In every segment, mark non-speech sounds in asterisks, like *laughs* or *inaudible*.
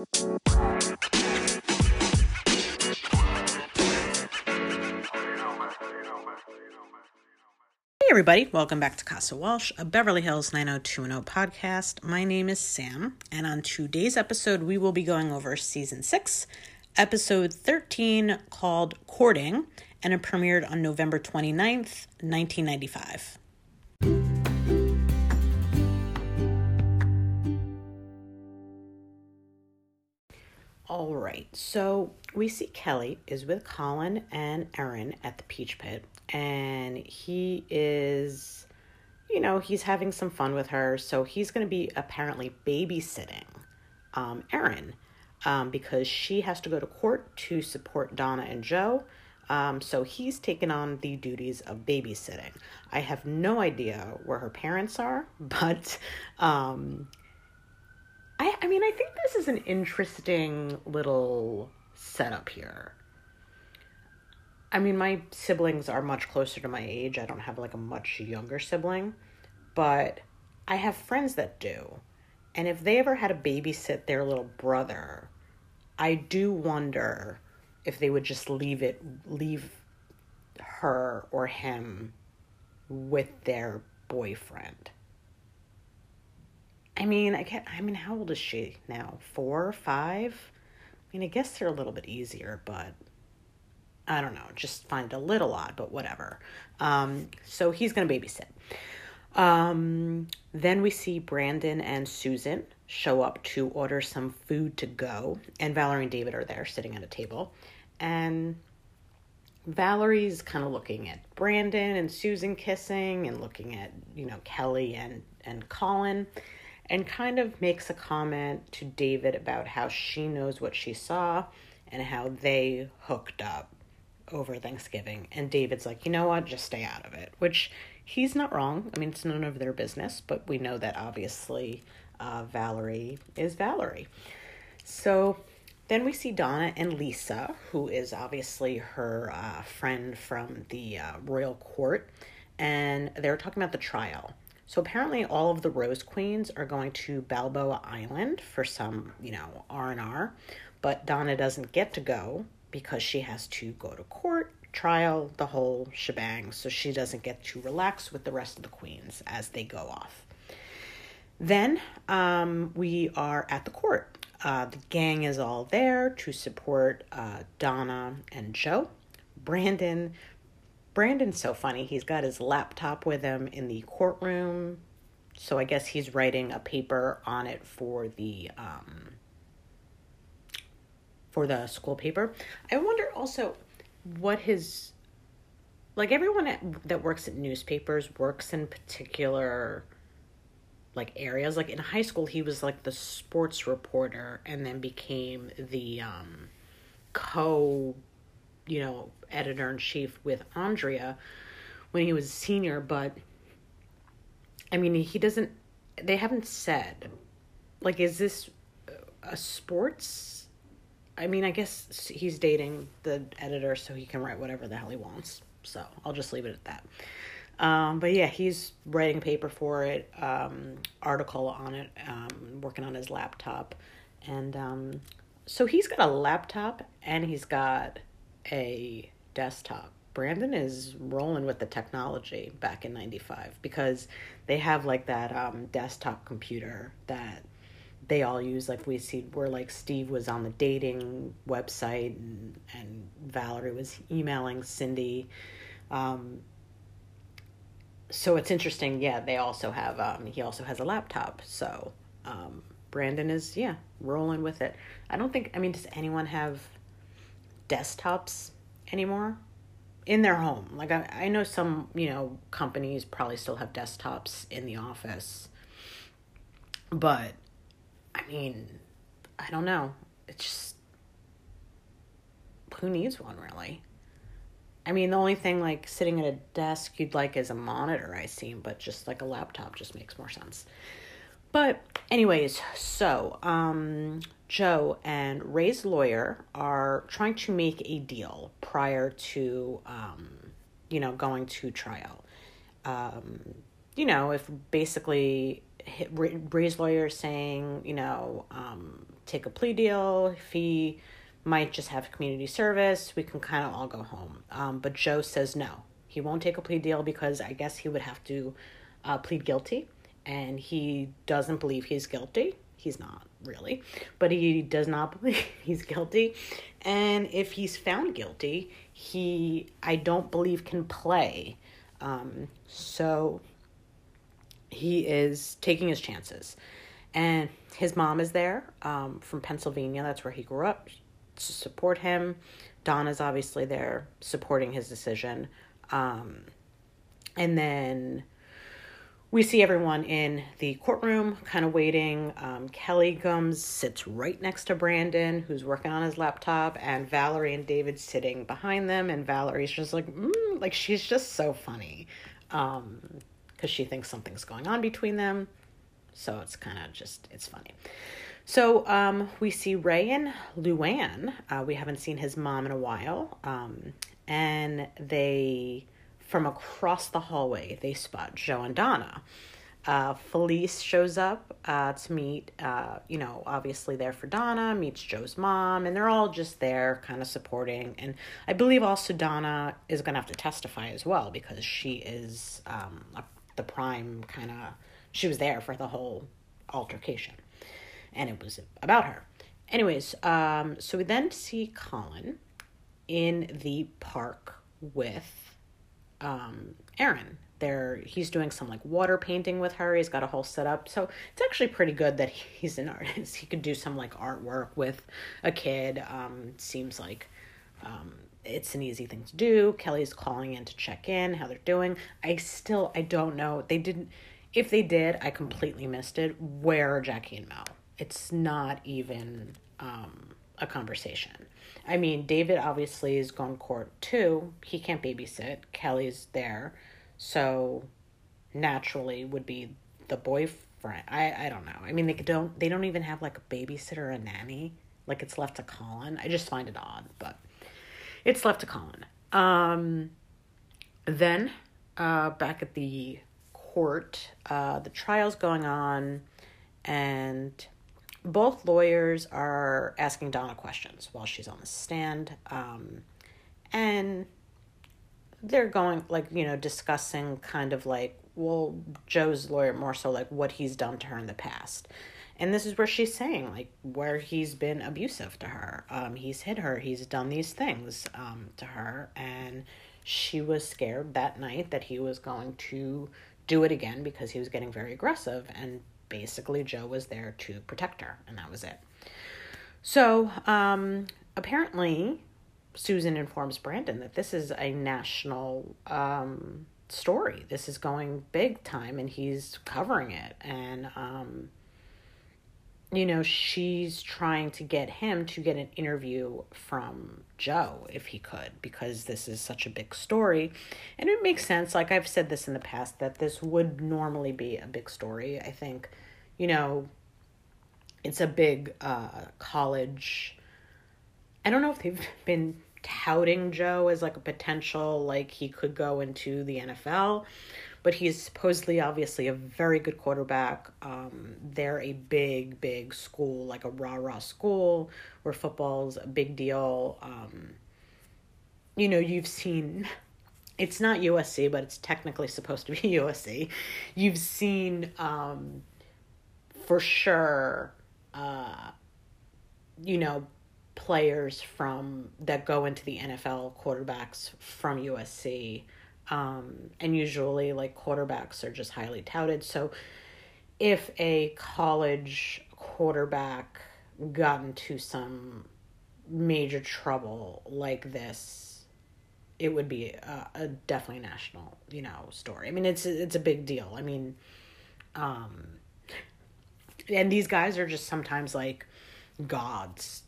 Hey, everybody, welcome back to Casa Walsh, a Beverly Hills 90210 podcast. My name is Sam, and on today's episode, we will be going over season six, episode 13, called Courting, and it premiered on November 29th, 1995. All right, so we see Kelly is with Colin and Erin at the Peach Pit, and he is, you know, he's having some fun with her. So he's going to be apparently babysitting um, Erin um, because she has to go to court to support Donna and Joe. Um, so he's taken on the duties of babysitting. I have no idea where her parents are, *laughs* but um, I, I mean, I think this is an interesting little setup here. I mean, my siblings are much closer to my age. I don't have like a much younger sibling, but I have friends that do. And if they ever had to babysit their little brother, I do wonder if they would just leave it, leave her or him with their boyfriend. I mean, I can't, I mean, how old is she now? Four, five? I mean, I guess they're a little bit easier, but I don't know. Just find a little odd, but whatever. Um, so he's going to babysit. Um, then we see Brandon and Susan show up to order some food to go, and Valerie and David are there sitting at a table. And Valerie's kind of looking at Brandon and Susan kissing and looking at, you know, Kelly and, and Colin and kind of makes a comment to David about how she knows what she saw and how they hooked up over Thanksgiving. And David's like, you know what, just stay out of it, which he's not wrong. I mean, it's none of their business, but we know that obviously uh, Valerie is Valerie. So then we see Donna and Lisa, who is obviously her uh, friend from the uh, royal court, and they're talking about the trial. So apparently, all of the Rose Queens are going to Balboa Island for some, you know, R and R, but Donna doesn't get to go because she has to go to court, trial, the whole shebang. So she doesn't get to relax with the rest of the queens as they go off. Then um, we are at the court. Uh, the gang is all there to support uh, Donna and Joe. Brandon Brandon's so funny. He's got his laptop with him in the courtroom. So I guess he's writing a paper on it for the um for the school paper. I wonder also what his like everyone at, that works at newspapers works in particular like areas like in high school he was like the sports reporter and then became the um co you know, editor in chief with Andrea when he was a senior, but I mean, he doesn't, they haven't said, like, is this a sports? I mean, I guess he's dating the editor so he can write whatever the hell he wants. So I'll just leave it at that. Um, but yeah, he's writing a paper for it, um, article on it, um, working on his laptop. And um, so he's got a laptop and he's got a desktop. Brandon is rolling with the technology back in 95 because they have like that um, desktop computer that they all use like we see where like Steve was on the dating website and, and Valerie was emailing Cindy. Um, so it's interesting. Yeah, they also have, um, he also has a laptop. So um, Brandon is, yeah, rolling with it. I don't think, I mean, does anyone have desktops anymore in their home. Like I, I know some, you know, companies probably still have desktops in the office. But I mean, I don't know. It's just who needs one really? I mean, the only thing like sitting at a desk you'd like is a monitor, I see, but just like a laptop just makes more sense. But anyways, so um Joe and Ray's lawyer are trying to make a deal prior to, um, you know, going to trial. Um, you know, if basically Ray's lawyer is saying, you know, um, take a plea deal. If he might just have community service, we can kind of all go home. Um, but Joe says no. He won't take a plea deal because I guess he would have to uh, plead guilty. And he doesn't believe he's guilty. He's not really, but he does not *laughs* believe he's guilty. And if he's found guilty, he, I don't believe, can play. Um, so he is taking his chances. And his mom is there um, from Pennsylvania. That's where he grew up to support him. Donna's obviously there supporting his decision. Um, and then we see everyone in the courtroom kind of waiting. Um, Kelly Gums sits right next to Brandon, who's working on his laptop, and Valerie and David sitting behind them. And Valerie's just like, mm, like she's just so funny. Um, because she thinks something's going on between them. So it's kind of just, it's funny. So um, we see Ray and Luann. Uh, we haven't seen his mom in a while. Um, and they, from across the hallway, they spot Joe and Donna. Uh, Felice shows up uh, to meet, uh, you know, obviously there for Donna, meets Joe's mom, and they're all just there kind of supporting. And I believe also Donna is going to have to testify as well because she is um, a the prime kind of she was there for the whole altercation and it was about her anyways um so we then see colin in the park with um Erin there he's doing some like water painting with her he's got a whole setup so it's actually pretty good that *laughs* he's an artist he could do some like artwork with a kid um seems like um it's an easy thing to do. Kelly's calling in to check in how they're doing. I still I don't know. They didn't if they did, I completely missed it. Where are Jackie and Mel? It's not even um, a conversation. I mean, David obviously is gone court too. He can't babysit. Kelly's there. So naturally would be the boyfriend. I, I don't know. I mean they don't they don't even have like a babysitter or a nanny. Like it's left to Colin. I just find it odd, but it's left to Colin. Um, then, uh, back at the court, uh, the trial's going on, and both lawyers are asking Donna questions while she's on the stand. Um, and they're going, like, you know, discussing kind of like, well, Joe's lawyer more so like what he's done to her in the past. And this is where she's saying, like, where he's been abusive to her. Um, he's hit her, he's done these things um, to her. And she was scared that night that he was going to do it again because he was getting very aggressive. And basically, Joe was there to protect her, and that was it. So, um, apparently, Susan informs Brandon that this is a national um, story. This is going big time, and he's covering it. And, um, you know, she's trying to get him to get an interview from Joe if he could, because this is such a big story. And it makes sense, like I've said this in the past, that this would normally be a big story. I think, you know, it's a big uh, college. I don't know if they've *laughs* been touting Joe as like a potential, like he could go into the NFL but he's supposedly obviously a very good quarterback. Um, they're a big, big school, like a rah rah school where football's a big deal. Um, you know, you've seen it's not USC, but it's technically supposed to be *laughs* USC. You've seen um, for sure, uh, you know, players from that go into the NFL quarterbacks from USC um, and usually, like quarterbacks are just highly touted. So, if a college quarterback got into some major trouble like this, it would be a, a definitely national, you know, story. I mean, it's it's a big deal. I mean, um, and these guys are just sometimes like gods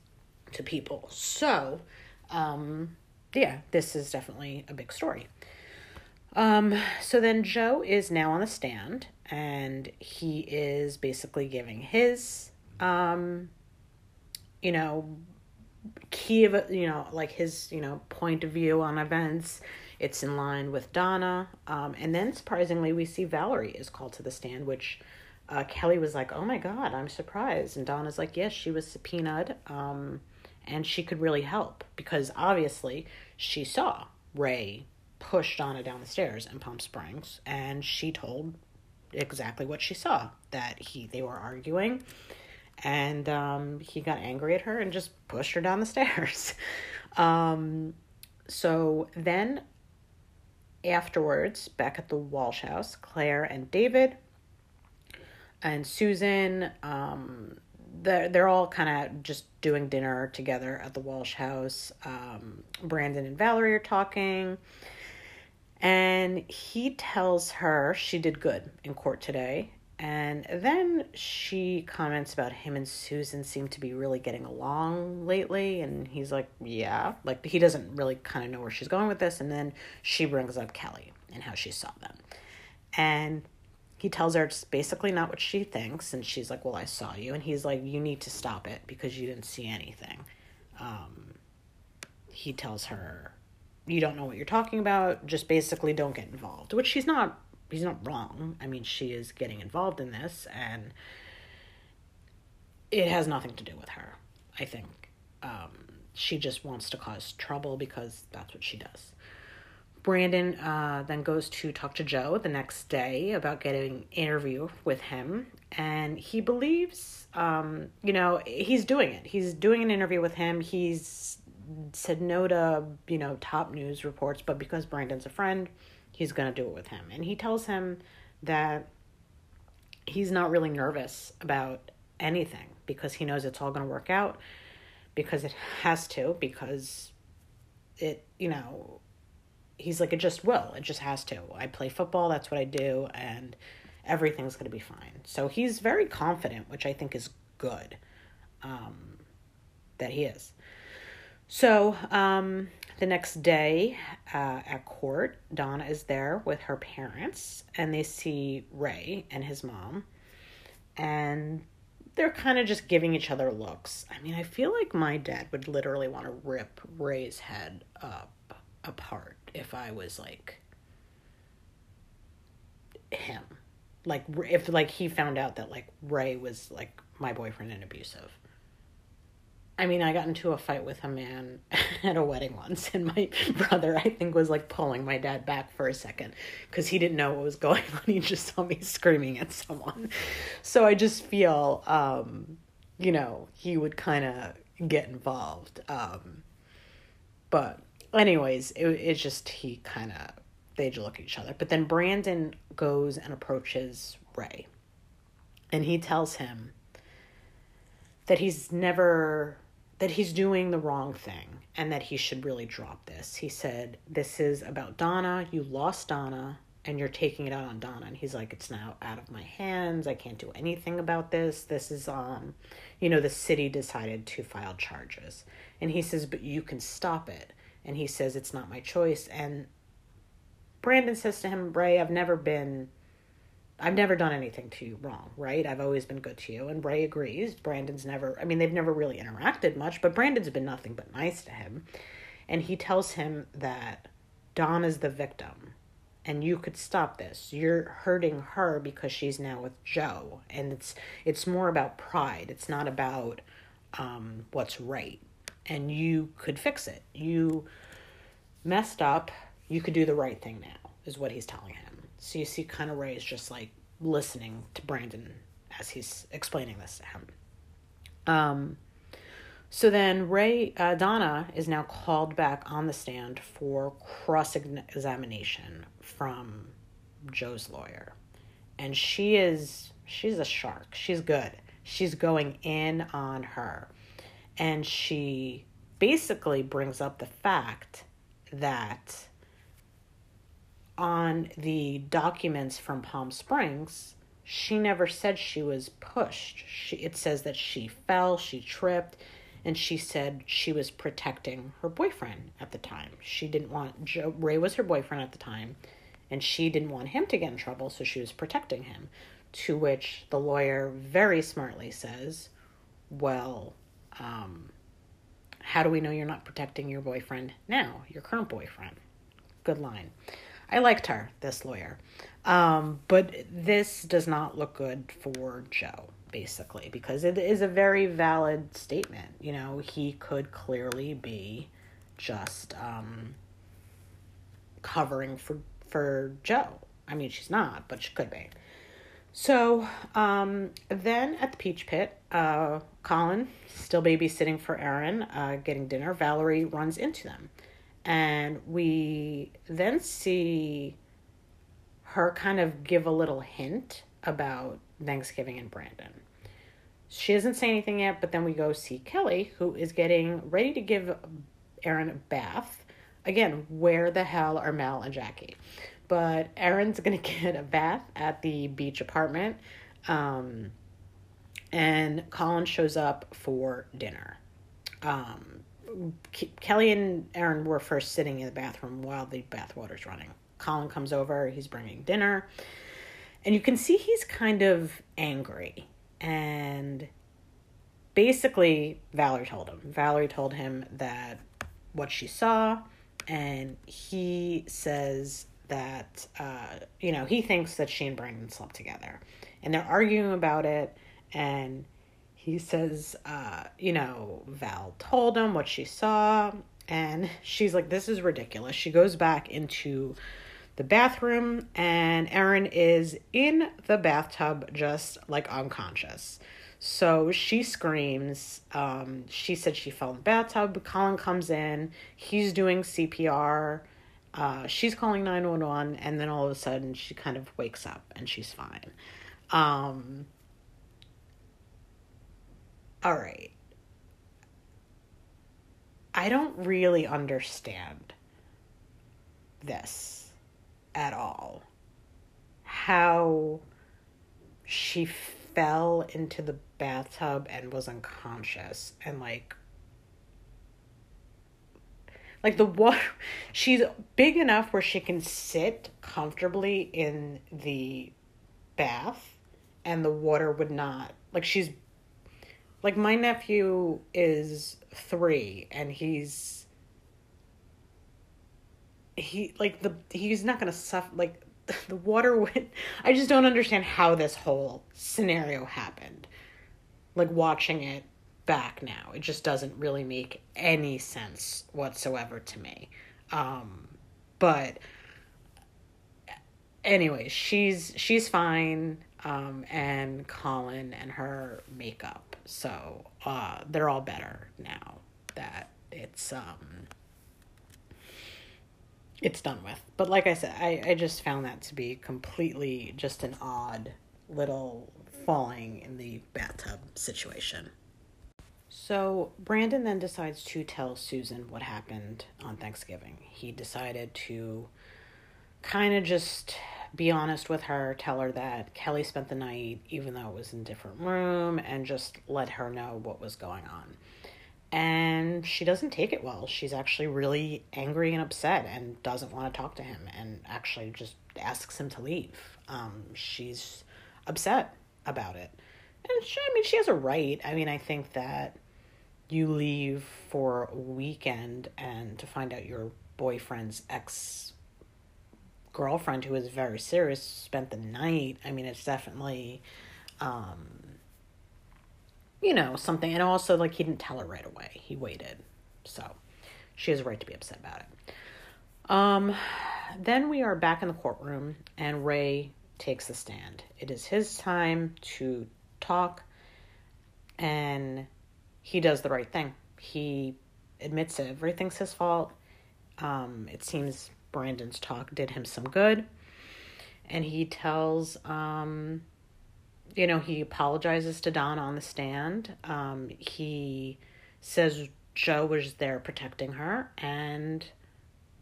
to people. So, um, yeah, this is definitely a big story. Um, so then Joe is now on the stand and he is basically giving his, um, you know, key of, you know, like his, you know, point of view on events. It's in line with Donna. Um, and then surprisingly, we see Valerie is called to the stand, which uh, Kelly was like, "Oh my God, I'm surprised," and Donna's like, "Yes, she was subpoenaed, um, and she could really help because obviously she saw Ray push Donna down the stairs in Palm Springs, and she told exactly what she saw that he they were arguing." And um, he got angry at her and just pushed her down the *laughs* stairs. um, so then afterwards, back at the Walsh house, Claire and David and Susan, um, they're, they're all kind of just doing dinner together at the Walsh house. Um, Brandon and Valerie are talking. And he tells her she did good in court today. And then she comments about him and Susan seem to be really getting along lately. And he's like, yeah. Like, he doesn't really kind of know where she's going with this. And then she brings up Kelly and how she saw them. And he tells her it's basically not what she thinks and she's like well i saw you and he's like you need to stop it because you didn't see anything um, he tells her you don't know what you're talking about just basically don't get involved which she's not he's not wrong i mean she is getting involved in this and it has nothing to do with her i think um, she just wants to cause trouble because that's what she does Brandon uh, then goes to talk to Joe the next day about getting interview with him, and he believes, um, you know, he's doing it. He's doing an interview with him. He's said no to you know top news reports, but because Brandon's a friend, he's gonna do it with him. And he tells him that he's not really nervous about anything because he knows it's all gonna work out because it has to because it you know he's like, it just will. It just has to. I play football. That's what I do. And everything's going to be fine. So he's very confident, which I think is good um, that he is. So um, the next day uh, at court, Donna is there with her parents and they see Ray and his mom. And they're kind of just giving each other looks. I mean, I feel like my dad would literally want to rip Ray's head up apart if I was like him. Like if like he found out that like Ray was like my boyfriend and abusive. I mean, I got into a fight with a man *laughs* at a wedding once, and my *laughs* brother, I think, was like pulling my dad back for a second because he didn't know what was *laughs* going on. He just saw me screaming at someone. So I just feel, um, you know, he would kind of get involved. Um, but anyways, it, it's just he kind of they look at each other. But then Brandon goes and approaches Ray, and he tells him that he's never that he's doing the wrong thing and that he should really drop this. He said, "This is about Donna. You lost Donna." And you're taking it out on Donna. And he's like, It's now out of my hands. I can't do anything about this. This is um, you know, the city decided to file charges. And he says, But you can stop it and he says it's not my choice and Brandon says to him, Ray, I've never been I've never done anything to you wrong, right? I've always been good to you. And Ray agrees. Brandon's never, I mean, they've never really interacted much, but Brandon's been nothing but nice to him. And he tells him that Dawn is the victim and you could stop this. You're hurting her because she's now with Joe. And it's, it's more about pride. It's not about um, what's right and you could fix it. You messed up, you could do the right thing now, is what he's telling him. So you see, kind of Ray is just like listening to Brandon as he's explaining this to him. Um, so then Ray, uh, Donna is now called back on the stand for cross examination from Joe's lawyer. And she is, she's a shark. She's good. She's going in on her and she basically brings up the fact that on the documents from Palm Springs, she never said she was pushed. She, it says that she fell, she tripped, and she said she was protecting her boyfriend at the time. She didn't want Joe, Ray was her boyfriend at the time, and she didn't want him to get in trouble, so she was protecting him. To which the lawyer very smartly says, Well, um, how do we know you're not protecting your boyfriend now, your current boyfriend? Good line. I liked her, this lawyer. Um, but this does not look good for Joe, basically, because it is a very valid statement. You know, he could clearly be just um, covering for for Joe. I mean, she's not, but she could be. So um, then at the Peach Pit, uh, Colin, still babysitting for Erin, uh, getting dinner, Valerie runs into them. And we then see her kind of give a little hint about Thanksgiving and Brandon. She doesn't say anything yet, but then we go see Kelly, who is getting ready to give Erin a bath. Again, where the hell are Mel and Jackie? But Erin's gonna *laughs* get a bath at the beach apartment. Um, and Colin shows up for dinner. Um, Kelly and Erin were first sitting in the bathroom while the bath water's running. Colin comes over, he's bringing dinner, and you can see he's kind of angry. And basically, Valerie told him. Valerie told him that what she saw, and he says that, uh, you know, he thinks that she and Brandon slept together. And they're arguing about it, and he says, uh, you know, Val told him what she saw, and she's like, this is ridiculous. She goes back into the bathroom, and Erin is in the bathtub, just like unconscious. So she screams. Um, she said she fell in the bathtub. Colin comes in. He's doing CPR. Uh, she's calling 911, and then all of a sudden she kind of wakes up and she's fine. Um, all right. I don't really understand this at all. How she fell into the bathtub and was unconscious and like like the water *laughs* she's big enough where she can sit comfortably in the bath and the water would not like she's like my nephew is 3 and he's he like the he's not gonna suffer like *laughs* the water went i just don't understand how this whole scenario happened. Like watching it back now it just doesn't really make any sense whatsoever to me. Um but anyway she's she's fine um and colin and her makeup so uh they're all better now that it's um it's done with. But like I said, I, I just found that to be completely just an odd little falling in the bathtub situation. So Brandon then decides to tell Susan what happened on Thanksgiving. He decided to kind of just be honest with her, tell her that Kelly spent the night, even though it was in a different room, and just let her know what was going on and she doesn't take it well. She's actually really angry and upset and doesn't want to talk to him and actually just asks him to leave. Um, she's upset about it. And she, I mean, she has a right. I mean, I think that you leave for a weekend and to find out your boyfriend's ex girlfriend, who is very serious, spent the night. I mean, it's definitely um, you know, something. And also, like, he didn't tell her right away. He waited. So she has a right to be upset about it. Um, then we are back in the courtroom, and Ray takes the stand. It is his time to talk, and he does the right thing. He admits that everything's his fault. Um, it seems Brandon's talk did him some good. And he tells um, you know, he apologizes to Don on the stand. Um, he says Joe was there protecting her, and,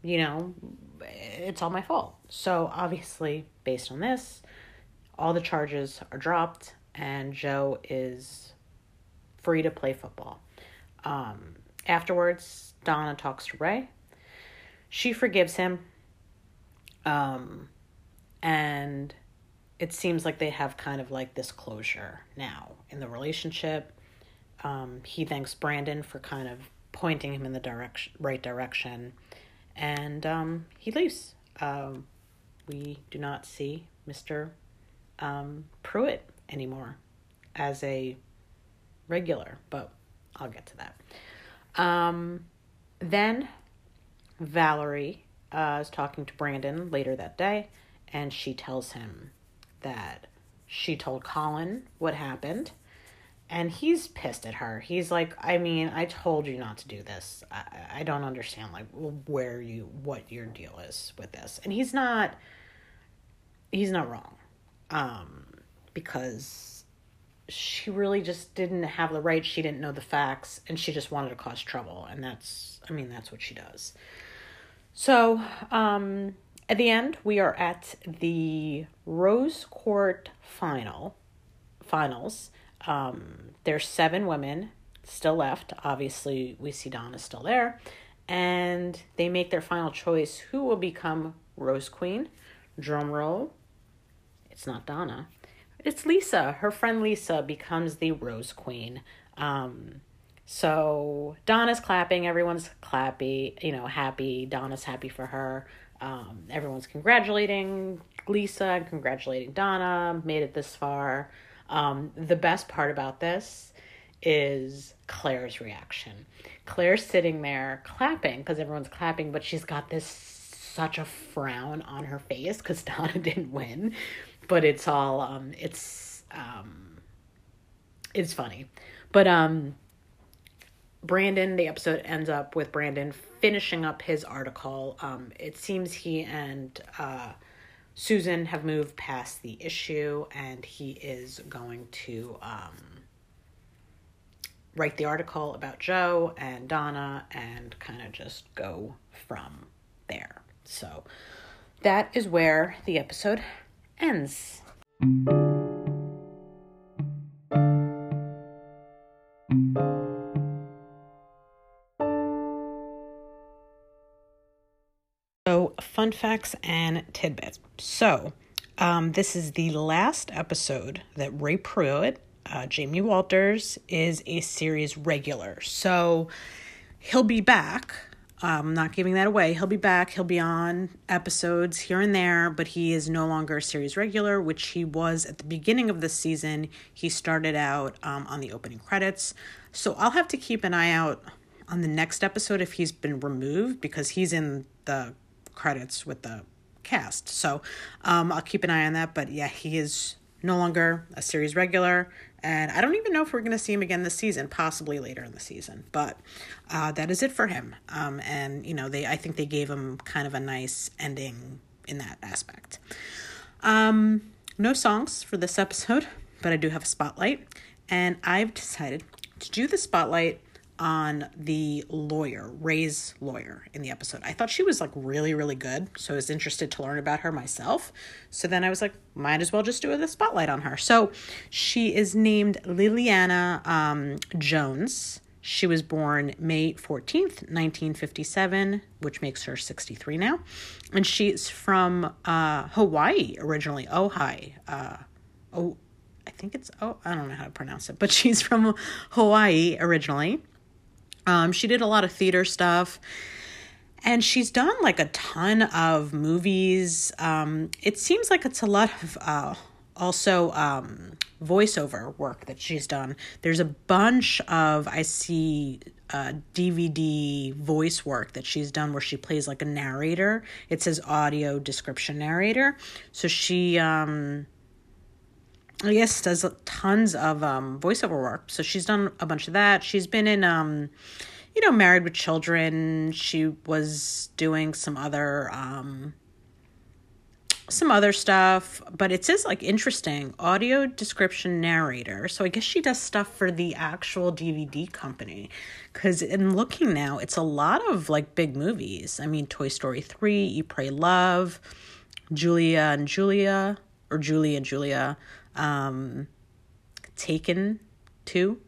you know, it's all my fault. So, obviously, based on this, all the charges are dropped, and Joe is free to play football. Um, afterwards, Donna talks to Ray. She forgives him. Um, and it seems like they have kind of like this closure now in the relationship. Um, he thanks Brandon for kind of pointing him in the direction, right direction, and um, he leaves. Um, we do not see Mr. Um, Pruitt anymore as a regular, but I'll get to that. Um, then Valerie uh, is talking to Brandon later that day, and she tells him that she told Colin what happened, and he's pissed at her. He's like, "I mean, I told you not to do this. I, I don't understand like where you what your deal is with this." And he's not. He's not wrong, um, because she really just didn't have the right. She didn't know the facts, and she just wanted to cause trouble. And that's, I mean, that's what she does. So, um, at the end, we are at the Rose Court final, finals. Um, there's seven women still left. Obviously, we see Donna still there, and they make their final choice: who will become Rose Queen? Drum roll. It's not Donna. It's Lisa. Her friend Lisa becomes the Rose Queen. Um, so Donna's clapping, everyone's clappy, you know, happy. Donna's happy for her. Um, everyone's congratulating Lisa and congratulating Donna, made it this far. Um, the best part about this is Claire's reaction. Claire's sitting there clapping because everyone's clapping, but she's got this such a frown on her face because *laughs* Donna didn't win. But it's all um, it's um, it's funny. But um, Brandon, the episode ends up with Brandon finishing up his article. Um, it seems he and uh, Susan have moved past the issue, and he is going to um, write the article about Joe and Donna and kind of just go from there. So that is where the episode ends. Fun facts and tidbits. So, um, this is the last episode that Ray Pruitt, uh, Jamie Walters, is a series regular. So, he'll be back. I'm not giving that away. He'll be back. He'll be on episodes here and there, but he is no longer a series regular, which he was at the beginning of the season. He started out um, on the opening credits. So I'll have to keep an eye out on the next episode if he's been removed because he's in the credits with the cast. So um, I'll keep an eye on that. But yeah, he is no longer a series regular. And I don't even know if we're going to see him again this season, possibly later in the season. But uh, that is it for him. Um, and, you know, they I think they gave him kind of a nice ending in that aspect. Um, no songs for this episode, but I do have a spotlight. And I've decided to do the spotlight on the lawyer, Ray's lawyer in the episode. I thought she was like really, really good. So I was interested to learn about her myself. So then I was like, might as well just do a spotlight on her. So she is named Leilani um, Jones. She was born May 14th, 1957, which makes her 63 now. And she's from uh, Hawaii originally, Ojai. Uh, oh, I think it's, oh, I don't know how to pronounce it, but *laughs* she's from Hawaii originally. Um, she did a lot of theater stuff and she's done like a ton of movies. Um, it seems like it's a lot of uh, also um, voiceover work that she's done. There's a bunch of, I see uh, DVD voice work that she's done where she plays like a narrator. It says audio description narrator. So she, um, I guess does tons of um, voiceover work. So she's done a bunch of that. She's been in, um, you know, Married with Children. She was doing some other, um, some other stuff, but it says like interesting audio description narrator. So I guess she does stuff for the actual DVD company. Because in looking now, it's a lot of like big movies. I mean, Toy Story 3, Eat, Pray, Love, Julia and Julia, or Julie and Julia um, Taken 2,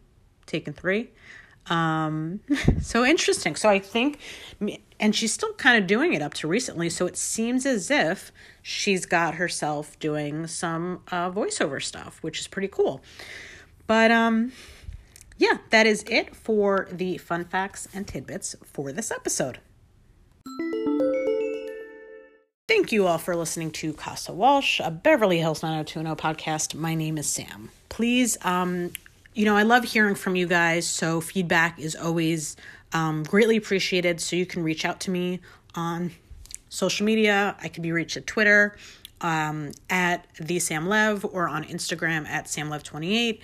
Taken 3. Um, *laughs* so interesting. So I think, and she's still kind of doing it up to recently. So it seems as if she's got herself doing some uh, voiceover stuff, which is pretty cool. But um, yeah, that is it for the fun facts and tidbits for this episode. Thank you all for listening to Casa Walsh, a Beverly Hills 90210 podcast. My name is Sam. Please, um, you know, I love hearing from you guys, so feedback is always um, greatly appreciated. So you can reach out to me on social media. I can be reached at Twitter um, at the Sam Lev or on Instagram at SamLev28.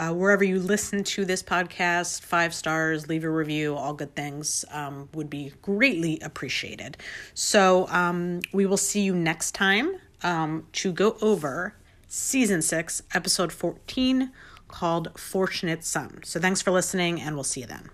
Uh, wherever you listen to this podcast, five stars, leave a review, all good things um, would be greatly appreciated. So um, we will see you next time um, to go over season six, episode 14, called Fortunate Son. So thanks for listening, and we'll see you then.